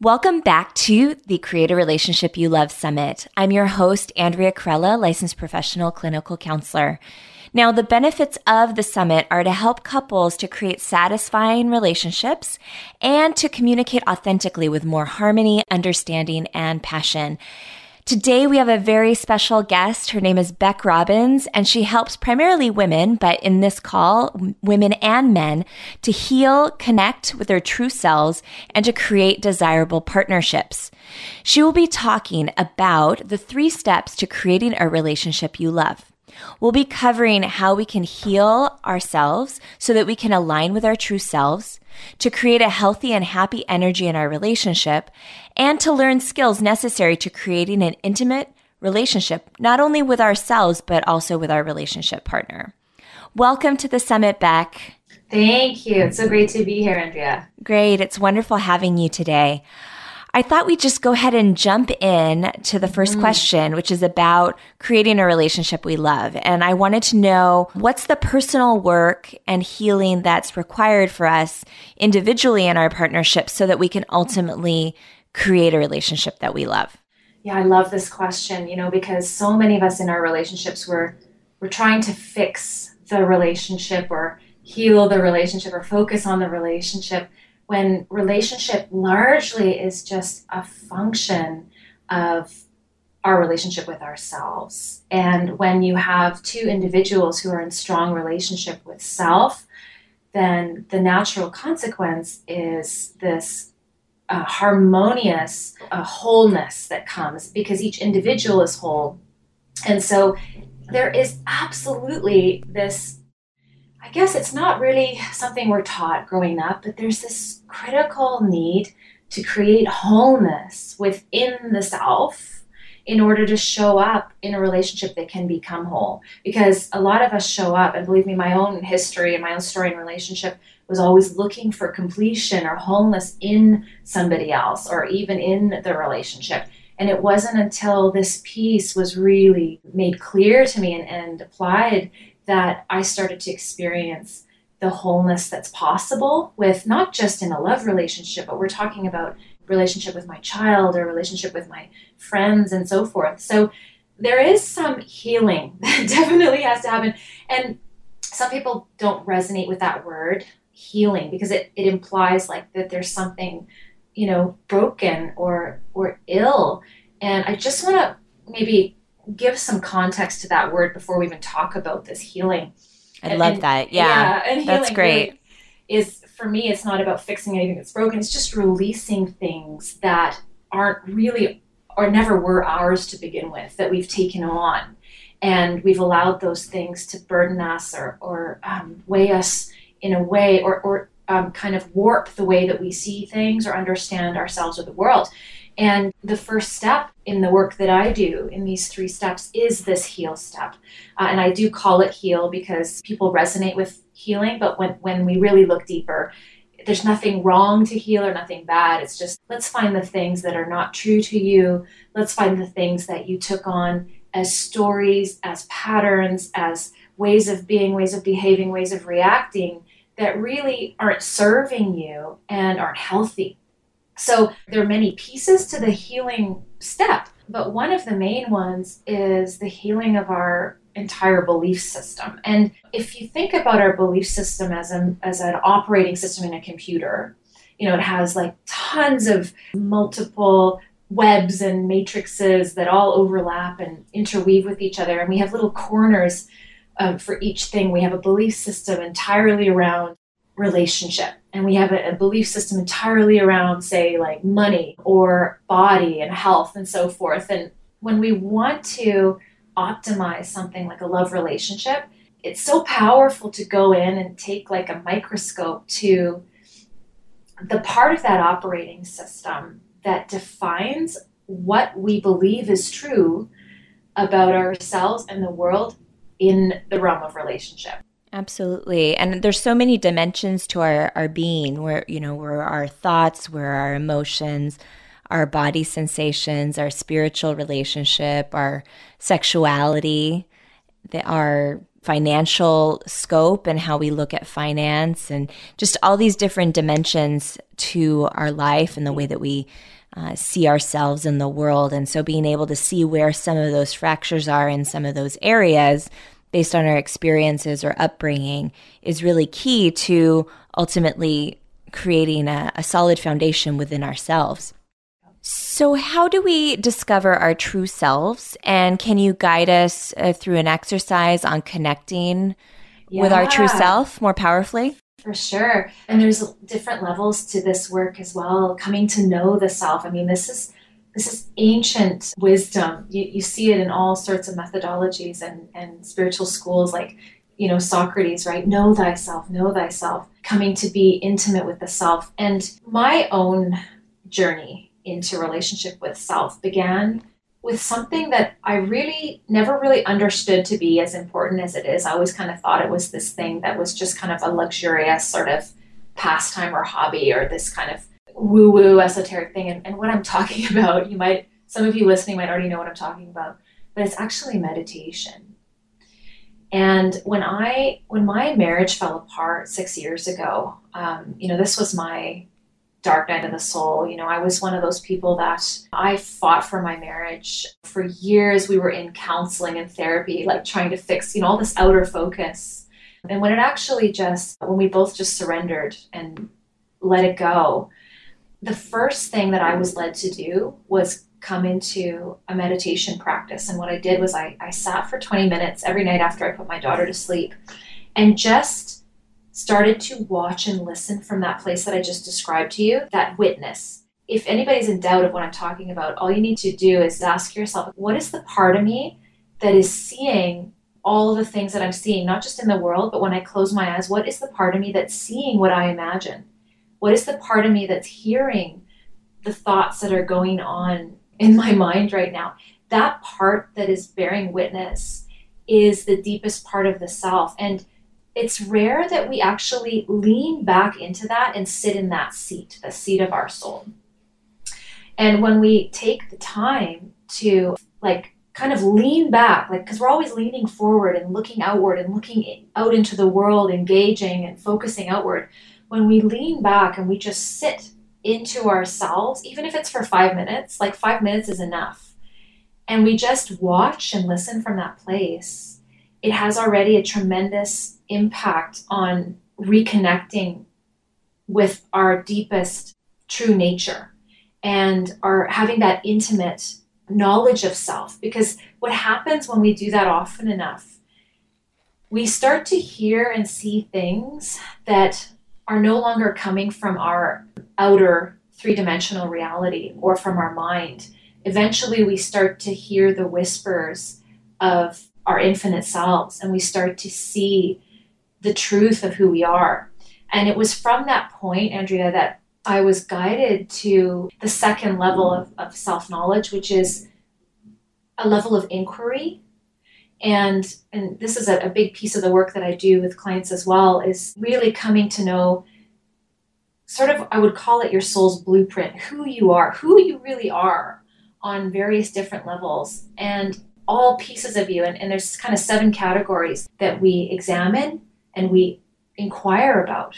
Welcome back to the Create a Relationship You Love Summit. I'm your host, Andrea Corella, licensed professional clinical counselor. Now, the benefits of the summit are to help couples to create satisfying relationships and to communicate authentically with more harmony, understanding, and passion. Today we have a very special guest. Her name is Beck Robbins, and she helps primarily women, but in this call, women and men to heal, connect with their true selves, and to create desirable partnerships. She will be talking about the three steps to creating a relationship you love. We'll be covering how we can heal ourselves so that we can align with our true selves, to create a healthy and happy energy in our relationship, and to learn skills necessary to creating an intimate relationship, not only with ourselves, but also with our relationship partner. Welcome to the summit, Beck. Thank you. It's so great to be here, Andrea. Great. It's wonderful having you today. I thought we'd just go ahead and jump in to the 1st mm question, which is about creating a relationship we love. And I wanted to know what's the personal work and healing that's required for us individually in our partnership so that we can ultimately create a relationship that we love. Yeah, I love this question, you know, because so many of us in our relationships we're we're trying to fix the relationship or heal the relationship or focus on the relationship when relationship largely is just a function of our relationship with ourselves. And when you have two individuals who are in strong relationship with self, then the natural consequence is this uh, harmonious uh, wholeness that comes because each individual is whole. And so there is absolutely this I guess it's not really something we're taught growing up, but there's this critical need to create wholeness within the self in order to show up in a relationship that can become whole. Because a lot of us show up, and believe me, my own history and my own story in relationship was always looking for completion or wholeness in somebody else or even in the relationship. And it wasn't until this piece was really made clear to me and, and applied that I started to experience the wholeness that's possible with not just in a love relationship, but we're talking about relationship with my child or relationship with my friends and so forth. So there is some healing that definitely has to happen. And some people don't resonate with that word healing because it, it implies like that there's something, you know, broken or or ill. And I just want to maybe give some context to that word before we even talk about this healing. I and, love that. Yeah, yeah that's great. Really is for me, it's not about fixing anything that's broken. It's just releasing things that aren't really or never were ours to begin with that we've taken on, and we've allowed those things to burden us or or um, weigh us in a way or or um, kind of warp the way that we see things or understand ourselves or the world. And the first step in the work that I do in these three steps is this heal step. Uh, and I do call it heal because people resonate with healing, but when, when we really look deeper, there's nothing wrong to heal or nothing bad. It's just let's find the things that are not true to you. Let's find the things that you took on as stories, as patterns, as ways of being, ways of behaving, ways of reacting that really aren't serving you and aren't healthy. So there are many pieces to the healing step, but one of the main ones is the healing of our entire belief system. And if you think about our belief system as an as an operating system in a computer, you know, it has like tons of multiple webs and matrices that all overlap and interweave with each other and we have little corners um, for each thing. We have a belief system entirely around relationship. And we have a, a, belief system entirely around say like money or body and health and so forth. And when we want to optimize something like a love relationship it's so powerful to go in and take like a microscope to the part of that operating system that defines what we believe is true about ourselves and the world in the realm of relationship Absolutely. And there's so many dimensions to our, our being where, you know, where our thoughts, where our emotions, our body sensations, our spiritual relationship, our sexuality, the, our financial scope and how we look at finance and just all these different dimensions to our life and the way that we uh, see ourselves in the world. And so being able to see where some of those fractures are in some of those areas based on our experiences or upbringing is really key to ultimately creating a, a solid foundation within ourselves. So, how do we discover our true selves? And can you guide us uh, through an exercise on connecting yeah. with our true self more powerfully? For sure. And there's different levels to this work as well, coming to know the self. I mean, this is this is ancient wisdom. You, you see it in all sorts of methodologies and, and spiritual schools like, you know, Socrates, right? Know thyself, know thyself, coming to be intimate with the self. And my own journey into relationship with self began with something that I really never really understood to be as important as it is. I always kind of thought it was this thing that was just kind of a luxurious sort of pastime or hobby or this kind of woo woo esoteric thing. And, and what I'm talking about, you might, some of you listening might already know what I'm talking about, but it's actually meditation. And when I, when my marriage fell apart six years ago, um, you know, this was my dark night of the soul. You know, I was one of those people that I fought for my marriage. For years, we were in counseling and therapy, like trying to fix, you know, all this outer focus. And when it actually just, when we both just surrendered and let it go, the first thing that I was led to do was come into a meditation practice. And what I did was I, I sat for 20 minutes every night after I put my daughter to sleep and just started to watch and listen from that place that I just described to you, that witness. If anybody's in doubt of what I'm talking about, all you need to do is ask yourself, what is the part of me that is seeing all the things that I'm seeing, not just in the world, but when I close my eyes, what is the part of me that's seeing what I imagine? What is the part of me that's hearing the thoughts that are going on in my mind right now? That part that is bearing witness is the deepest part of the self. And it's rare that we actually lean back into that and sit in that seat, the seat of our soul. And when we take the time to like kind of lean back, like because we're always leaning forward and looking outward and looking out into the world, engaging and focusing outward. When we lean back and we just sit into ourselves, even if it's for five minutes, like five minutes is enough. And we just watch and listen from that place, it has already a tremendous impact on reconnecting with our deepest true nature and are having that intimate knowledge of self because what happens when we do that often enough we start to hear and see things that are no longer coming from our outer three-dimensional reality or from our mind eventually we start to hear the whispers of our infinite selves and we start to see the truth of who we are. And it was from that point, Andrea, that I was guided to the second level of, of self knowledge, which is a level of inquiry. And, and this is a, a big piece of the work that I do with clients as well, is really coming to know sort of, I would call it your soul's blueprint, who you are, who you really are on various different levels. And all pieces of you. And, and there's kind of seven categories that we examine and we inquire about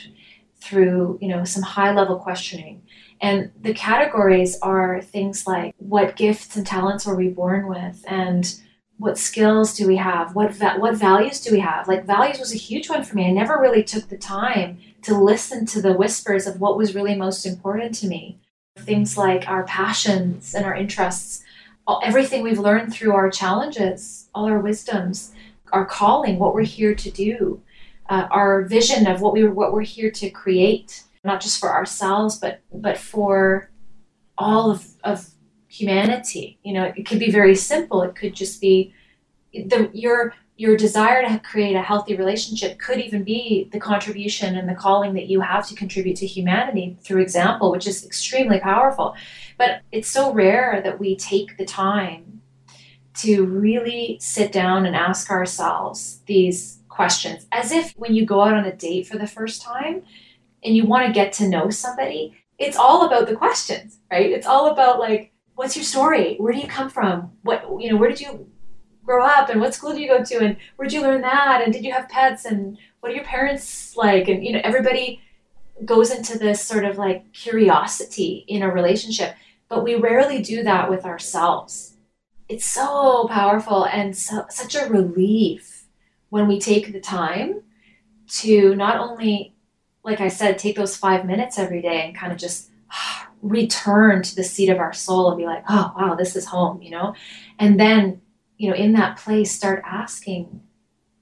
through you know some high level questioning and the categories are things like what gifts and talents were we born with and what skills do we have? What va- what values do we have? Like values was a huge one for me. I never really took the time to listen to the whispers of what was really most important to me. Things like our passions and our interests all, everything we've learned through our challenges all our wisdoms our calling what we're here to do uh, our vision of what we what we're here to create, not just for ourselves, but but for all of, of humanity. You know, it could be very simple. It could just be the your your desire to create a healthy relationship could even be the contribution and the calling that you have to contribute to humanity through example, which is extremely powerful. But it's so rare that we take the time to really sit down and ask ourselves these questions as if when you go out on a date for the first time and you want to get to know somebody, it's all about the questions, right? It's all about like, what's your story? Where do you come from? What, you know, where did you, grow up and what school do you go to and where'd you learn that and did you have pets and what are your parents like and you know everybody goes into this sort of like curiosity in a relationship but we rarely do that with ourselves it's so powerful and so, such a relief when we take the time to not only like i said take those five minutes every day and kind of just ah, return to the seat of our soul and be like oh wow this is home you know? And then you know in that place start asking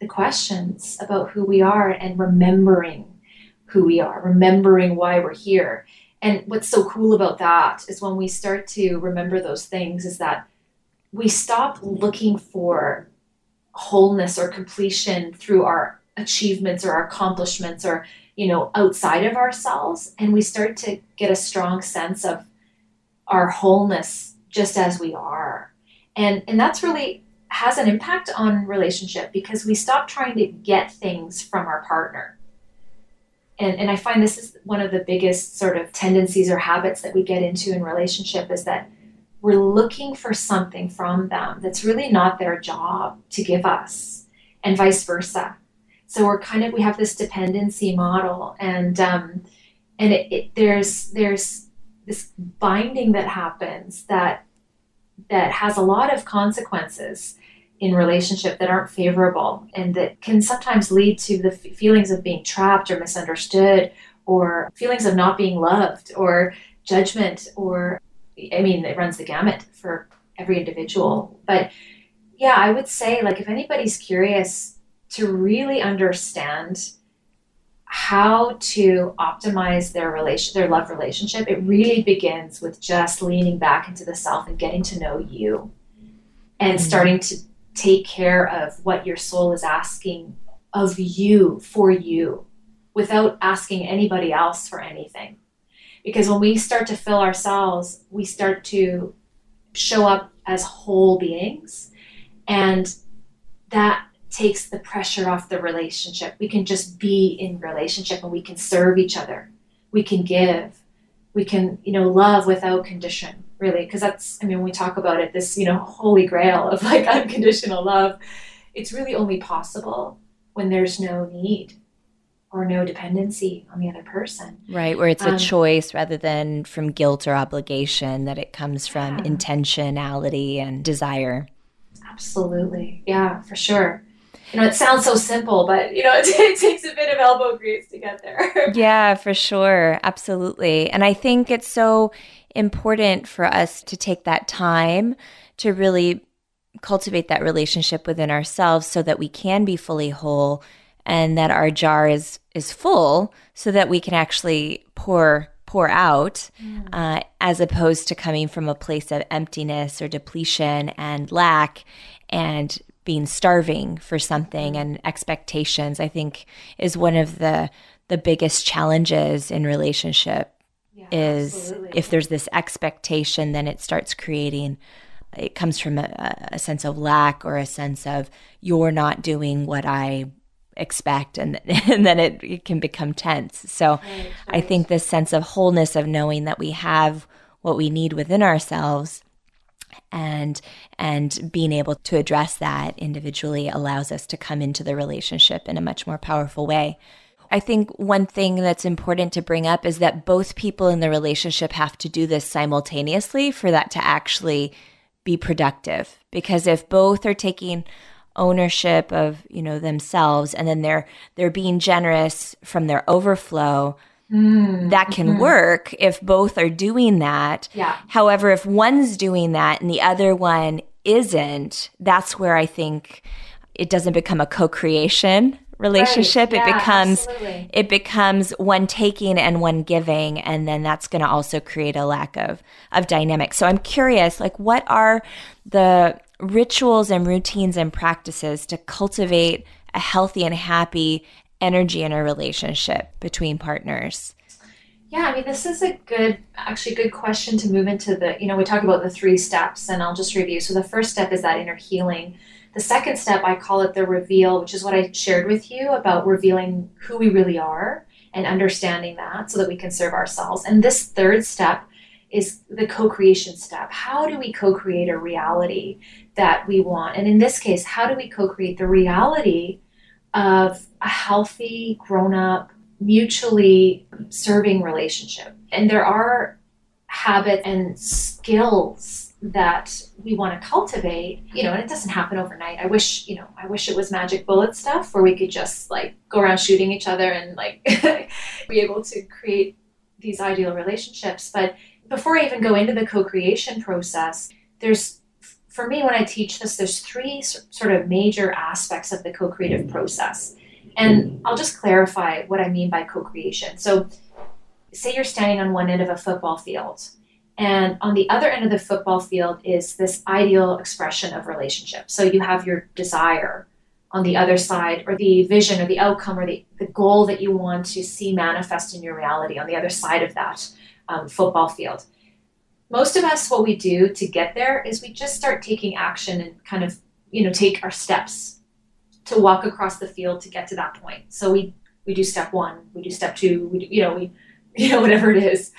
the questions about who we are and remembering who we are remembering why we're here. And what's so cool about that is when we start to remember those things is that we stop looking for wholeness or completion through our achievements or our accomplishments or you know outside of ourselves and we start to get a strong sense of our wholeness just as we are. And and that's really has an impact on relationship because we stop trying to get things from our partner. And and i find this is one of the biggest sort of tendencies or habits that we get into in relationship is that we're looking for something from them that's really not their job to give us and vice versa so we're kind of we have this dependency model and um and it, it there's there's this binding that happens that that has a lot of consequences in relationship that aren't favorable and that can sometimes lead to the f- feelings of being trapped or misunderstood or feelings of not being loved or judgment or i mean it runs the gamut for every individual. But yeah i would say like if anybody's curious to really understand how to optimize their relation their love relationship it really begins with just leaning back into the self and getting to know you and mm-hmm. starting to take care of what your soul is asking of you for you without asking anybody else for anything. Because when we start to fill ourselves, we start to show up as whole beings. And that takes the pressure off the relationship. We can just be in relationship and we can serve each other. We can give. We can, you know, love without condition really because that's i mean when we talk about it this you know holy grail of like unconditional love it's really only possible when there's no need or no dependency on the other person right where it's um, a choice rather than from guilt or obligation that it comes from yeah. intentionality and desire absolutely yeah for sure you know, it sounds so simple, but you know, it, it, takes a bit of elbow grease to get there. yeah, for sure. Absolutely. And I think it's so important for us to take that time to really cultivate that relationship within ourselves so that we can be fully whole and that our jar is is full so that we can actually pour pour out mm. uh, as opposed to coming from a place of emptiness or depletion and lack and being starving for something mm. and expectations i think is one of the the biggest challenges in relationship is absolutely. if there's this expectation, then it starts creating. It comes from a, a sense of lack or a sense of you're not doing what I expect and and then it, it can become tense so right, right. i think this sense of wholeness of knowing that we have what we need within ourselves and and being able to address that individually allows us to come into the relationship in a much more powerful way I think one thing that's important to bring up is that both people in the relationship have to do this simultaneously for that to actually be productive. Because if both are taking ownership of, you know, themselves and then they're they're being generous from their overflow, Mm, that can mm-hmm. work if both are doing that. Yeah. However, if one's doing that and the other one isn't, that's where I think it doesn't become a co-creation relationship right. yeah, it becomes absolutely. it becomes one taking and one giving and then that's going to also create a lack of of dynamic so i'm curious like what are the rituals and routines and practices to cultivate a healthy and happy energy in a relationship between partners yeah, I mean, this is a good, actually, good question to move into the, you know, we talk about the three steps, and I'll just review. So the first step is that inner healing the second step, I call it the reveal, which is what I shared with you about revealing who we really are and understanding that so that we can serve ourselves. And this third step is the co-creation step. How do we co-create a reality that we want? And in this case, how do we co-create the reality of a healthy, grown-up, mutually serving relationship? And there are habits and skills that we want to cultivate you know and it doesn't happen overnight i wish you know i wish it was magic bullet stuff where we could just like go around shooting each other and like be able to create these ideal relationships but before i even go into the co-creation process there's for me when i teach this there's three sort of major aspects of the co-creative process and i'll just clarify what i mean by co-creation so say you're standing on one end of a football field and on the other end of the football field is this ideal expression of relationship. So you have your desire on the other side, or the vision, or the outcome, or the, the goal that you want to see manifest in your reality on the other side of that um, football field. Most of us, what we do to get there is we just start taking action and kind of, you know, take our steps to walk across the field to get to that point. So we we do step one, we do step two, we do, you know, we, you know, whatever it is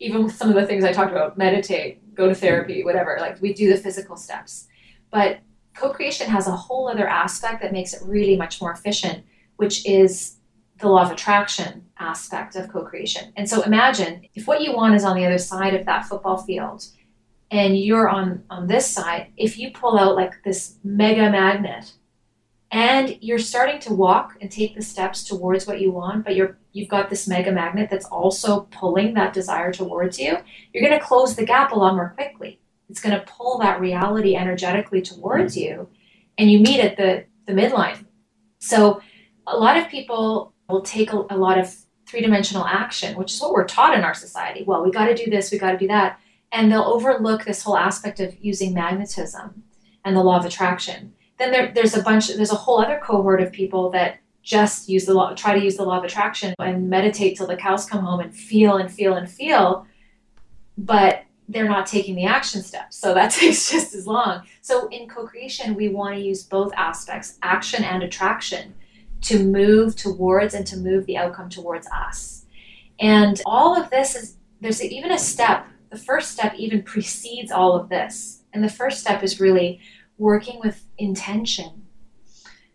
even with some of the things I talked about, meditate, go to therapy, whatever, like we do the physical steps. But co creation has a whole other aspect that makes it really much more efficient, which is the law of attraction aspect of co creation. And so imagine if what you want is on the other side of that football field and you're on, on this side, if you pull out like this mega magnet and you're starting to walk and take the steps towards what you want but you're you've got this mega magnet that's also pulling that desire towards you you're going to close the gap a lot more quickly it's going to pull that reality energetically towards you and you meet at the the midline so a lot of people will take a, a lot of three-dimensional action which is what we're taught in our society well we got to do this we got to do that and they'll overlook this whole aspect of using magnetism and the law of attraction then there, there's a bunch, there's a whole other cohort of people that just use the law, try to use the law of attraction and meditate till the cows come home and feel and feel and feel, but they're not taking the action steps. So that takes just as long. So in co creation, we want to use both aspects, action and attraction, to move towards and to move the outcome towards us. And all of this is, there's even a step, the first step even precedes all of this. And the first step is really working with intention.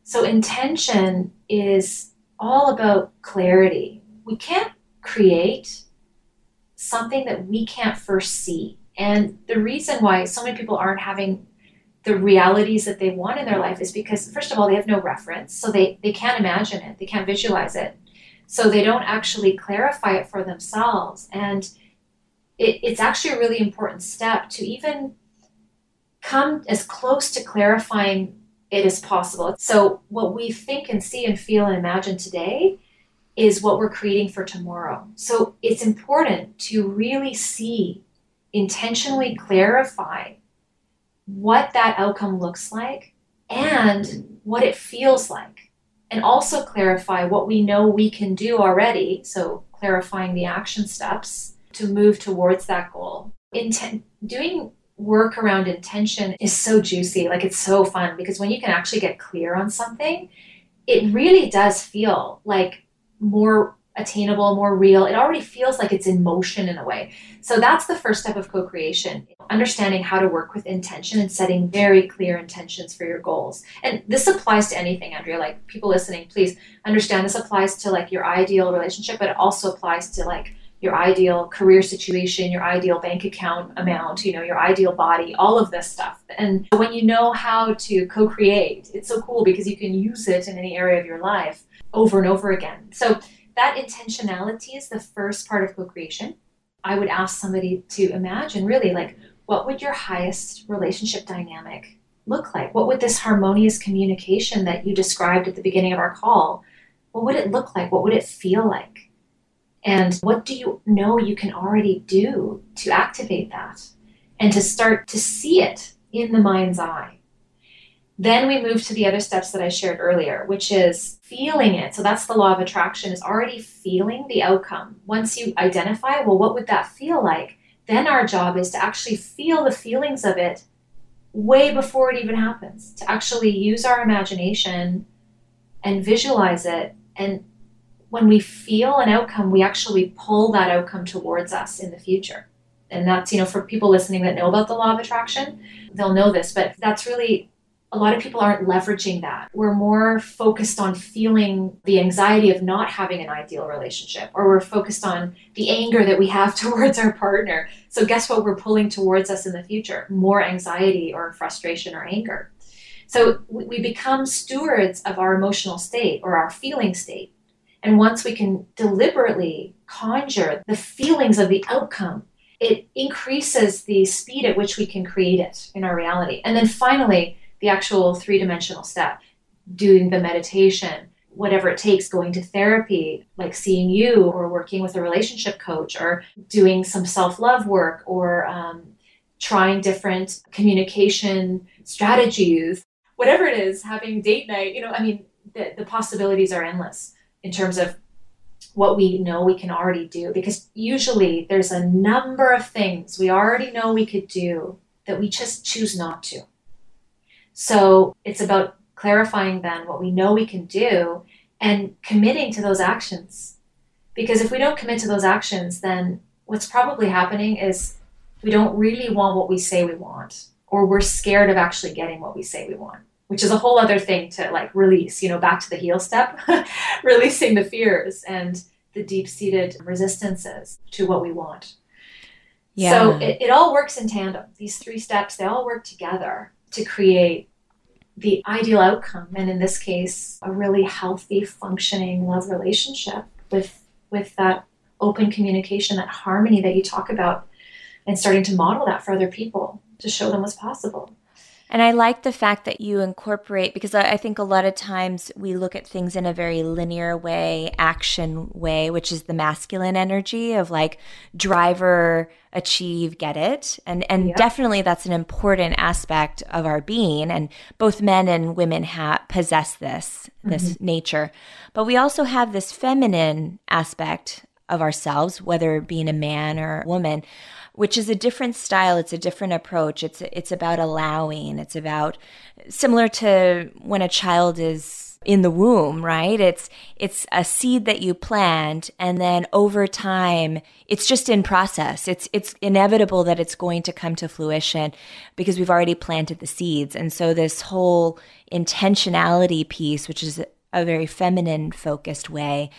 So, intention is all about clarity. We can't create something that we can't first see. And the reason why so many people aren't having the realities that they want in their life is because, first of all, they have no reference. So they, they can't imagine it, they can't visualize it. So they don't actually clarify it for themselves. And it, it's actually a really important step to even come as close to clarifying it as possible. So, what we think and see and feel and imagine today is what we're creating for tomorrow. So, it's important to really see, intentionally clarify what that outcome looks like and what it feels like. And also clarify what we know we can do already. So, clarifying the action steps to move towards that goal. Intent, doing work around intention is so juicy. Like it's so fun because when you can actually get clear on something, it really does feel like more attainable, more real. It already feels like it's in motion in a way. So that's the first step of co creation understanding how to work with intention and setting very clear intentions for your goals. And this applies to anything, Andrea. Like people listening, please understand this applies to like your ideal relationship, but it also applies to like your ideal career situation, your ideal bank account amount, you know, your ideal body, all of this stuff. And when you know how to co create, it's so cool because you can use it in any area of your life over and over again. So that intentionality is the first part of co creation. I would ask somebody to imagine really like, what would your highest relationship dynamic look like? What would this harmonious communication that you described at the beginning of our call, what would it look like? What would it feel like? And what do you know you can already do to activate that and to start to see it in the mind's eye? Then we move to the other steps that I shared earlier, which is feeling it. So that's the law of attraction is already feeling the outcome. Once you identify, well, what would that feel like? Then our job is to actually feel the feelings of it way before it even happens, to actually use our imagination and visualize it and when we feel an outcome, we actually pull that outcome towards us in the future. And that's, you know, for people listening that know about the law of attraction, they'll know this, but that's really a lot of people aren't leveraging that. We're more focused on feeling the anxiety of not having an ideal relationship, or we're focused on the anger that we have towards our partner. So, guess what we're pulling towards us in the future? More anxiety or frustration or anger. So, we become stewards of our emotional state or our feeling state. And once we can deliberately conjure the feelings of the outcome, it increases the speed at which we can create it in our reality. And then finally, the actual three dimensional step, doing the meditation, whatever it takes, going to therapy, like seeing you or working with a relationship coach or doing some self love work or um, trying different communication strategies, whatever it is, having date night, you know, I mean, the, the possibilities are endless in terms of what we know we can already do because usually there's a number of things we already know we could do that we just choose not to. So it's about clarifying then what we know we can do and committing to those actions. Because if we don't commit to those actions, then what's probably happening is we don't really want what we say we want, or we're scared of actually getting what we say we want, which is a whole other thing to like release, you know, back to the heal step, releasing the fears and the deep seated resistances to what we want. Yeah. So it, it all works in tandem. These three steps, they all work together to create the ideal outcome and in this case a really healthy functioning love relationship with with that open communication that harmony that you talk about and starting to model that for other people to show them what's possible and I like the fact that you incorporate, because I think a lot of times we look at things in a very linear way, action way, which is the masculine energy of like driver, achieve, get it. And, and yeah. definitely that's an important aspect of our being. And both men and women have possess this, this mm-hmm. nature. But we also have this feminine aspect of ourselves, whether being a man or a woman which is a different style. It's a different approach. It's it's about allowing. It's about similar to when a child is in the womb, right? It's it's a seed that you plant and then over time it's just in process. It's it's inevitable that it's going to come to fruition because we've already planted the seeds. And so this whole intentionality piece, which is a very feminine focused way,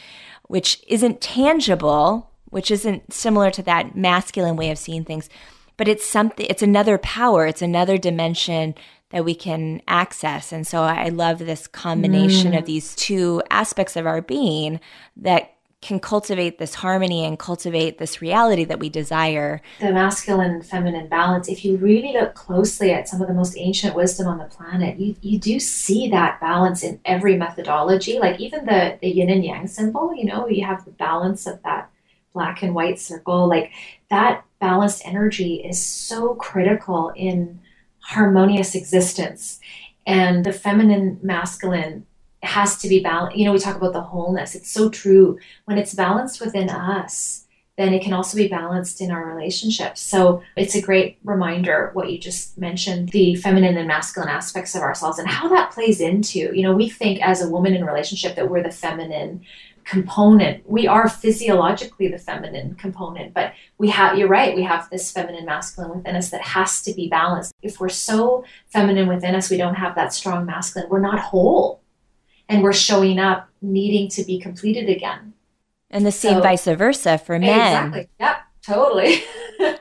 which isn't tangible, which isn't similar to that masculine way of seeing things, but it's something, it's another power, it's another dimension that we can access. And so I love this combination mm. of these two aspects of our being that can cultivate this harmony and cultivate this reality that we desire. The masculine and feminine balance, if you really look closely at some of the most ancient wisdom on the planet, you, you do see that balance in every methodology. Like even the, the yin and yang symbol, you know, you have the balance of that black and white circle like that balanced energy is so critical in harmonious existence. And the feminine masculine has to be balanced you know we talk about the wholeness. It's so true. When it's balanced within us then it can also be balanced in our relationships. So it's a great reminder what you just mentioned the feminine and masculine aspects of ourselves and how that plays into you know we think as a woman in a relationship that we're the feminine component. We are physiologically the feminine component, but we have, you're right, we have this feminine masculine within us that has to be balanced. If we're so feminine within us, we don't have that strong masculine, we're not whole. And we're showing up needing to be completed again. And the same so, vice versa for men. Exactly. Yep. Totally.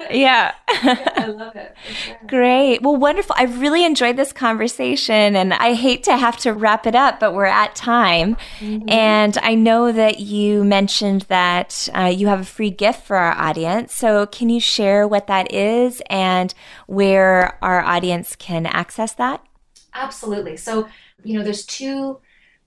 yeah. I love it. Sure. Great. Well, wonderful. I've really enjoyed this conversation and I hate to have to wrap it up, but we're at time. Mm-hmm. And I know that you mentioned that uh, you have a free gift for our audience. So can you share what that is and where our audience can access that? Absolutely. So, you know, there's two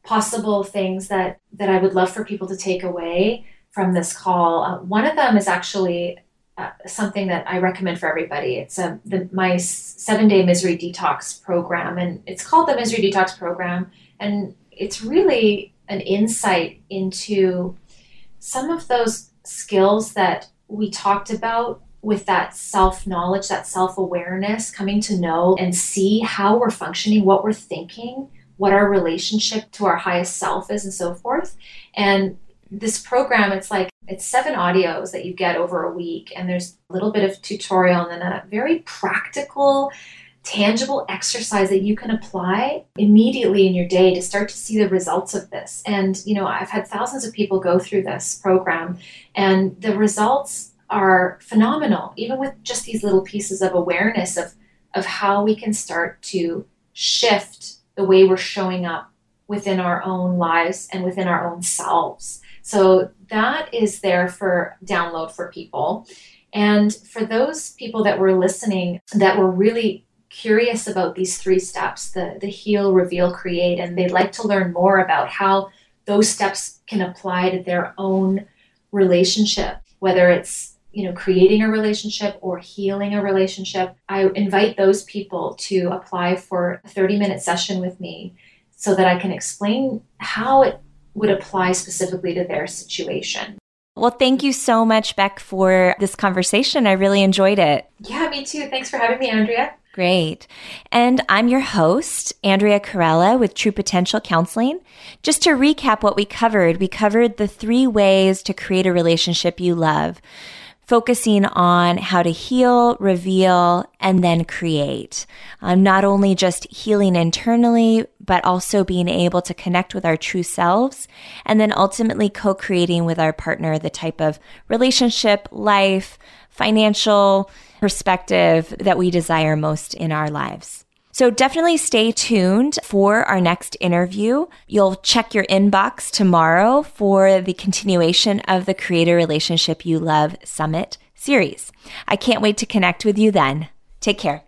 possible things that that I would love for people to take away from this call. Uh, one of them is actually uh, something that I recommend for everybody. It's a, um, the, my seven day misery detox program, and it's called the Misery Detox Program. And it's really an insight into some of those skills that we talked about with that self knowledge, that self awareness, coming to know and see how we're functioning, what we're thinking, what our relationship to our highest self is, and so forth. And this program, it's like It's seven audios that you get over a week, and there's a little bit of tutorial and then a very practical, tangible exercise that you can apply immediately in your day to start to see the results of this. And, you know, I've had thousands of people go through this program, and the results are phenomenal, even with just these little pieces of awareness of, of how we can start to shift the way we're showing up within our own lives and within our own selves. So that is there for download for people. And for those people that were listening that were really curious about these three steps the, the heal, reveal, create, and they'd like to learn more about how those steps can apply to their own relationship, whether it's you know creating a relationship or healing a relationship i invite those people to apply for a 30 minute session with me so that i can explain how it would apply specifically to their situation well, thank you so much, Beck, for this conversation. I really enjoyed it. Yeah, me too. Thanks for having me, Andrea. Great. And I'm your host, Andrea Carella with True Potential Counseling. Just to recap what we covered, we covered the three ways to create a relationship you love focusing on how to heal, reveal, and then create. Um, not only just healing internally, but also being able to connect with our true selves and then ultimately co-creating with our partner the type of relationship, life, financial perspective that we desire most in our lives. So definitely stay tuned for our next interview. You'll check your inbox tomorrow for the continuation of the Create a Relationship You Love Summit series. I can't wait to connect with you then. Take care.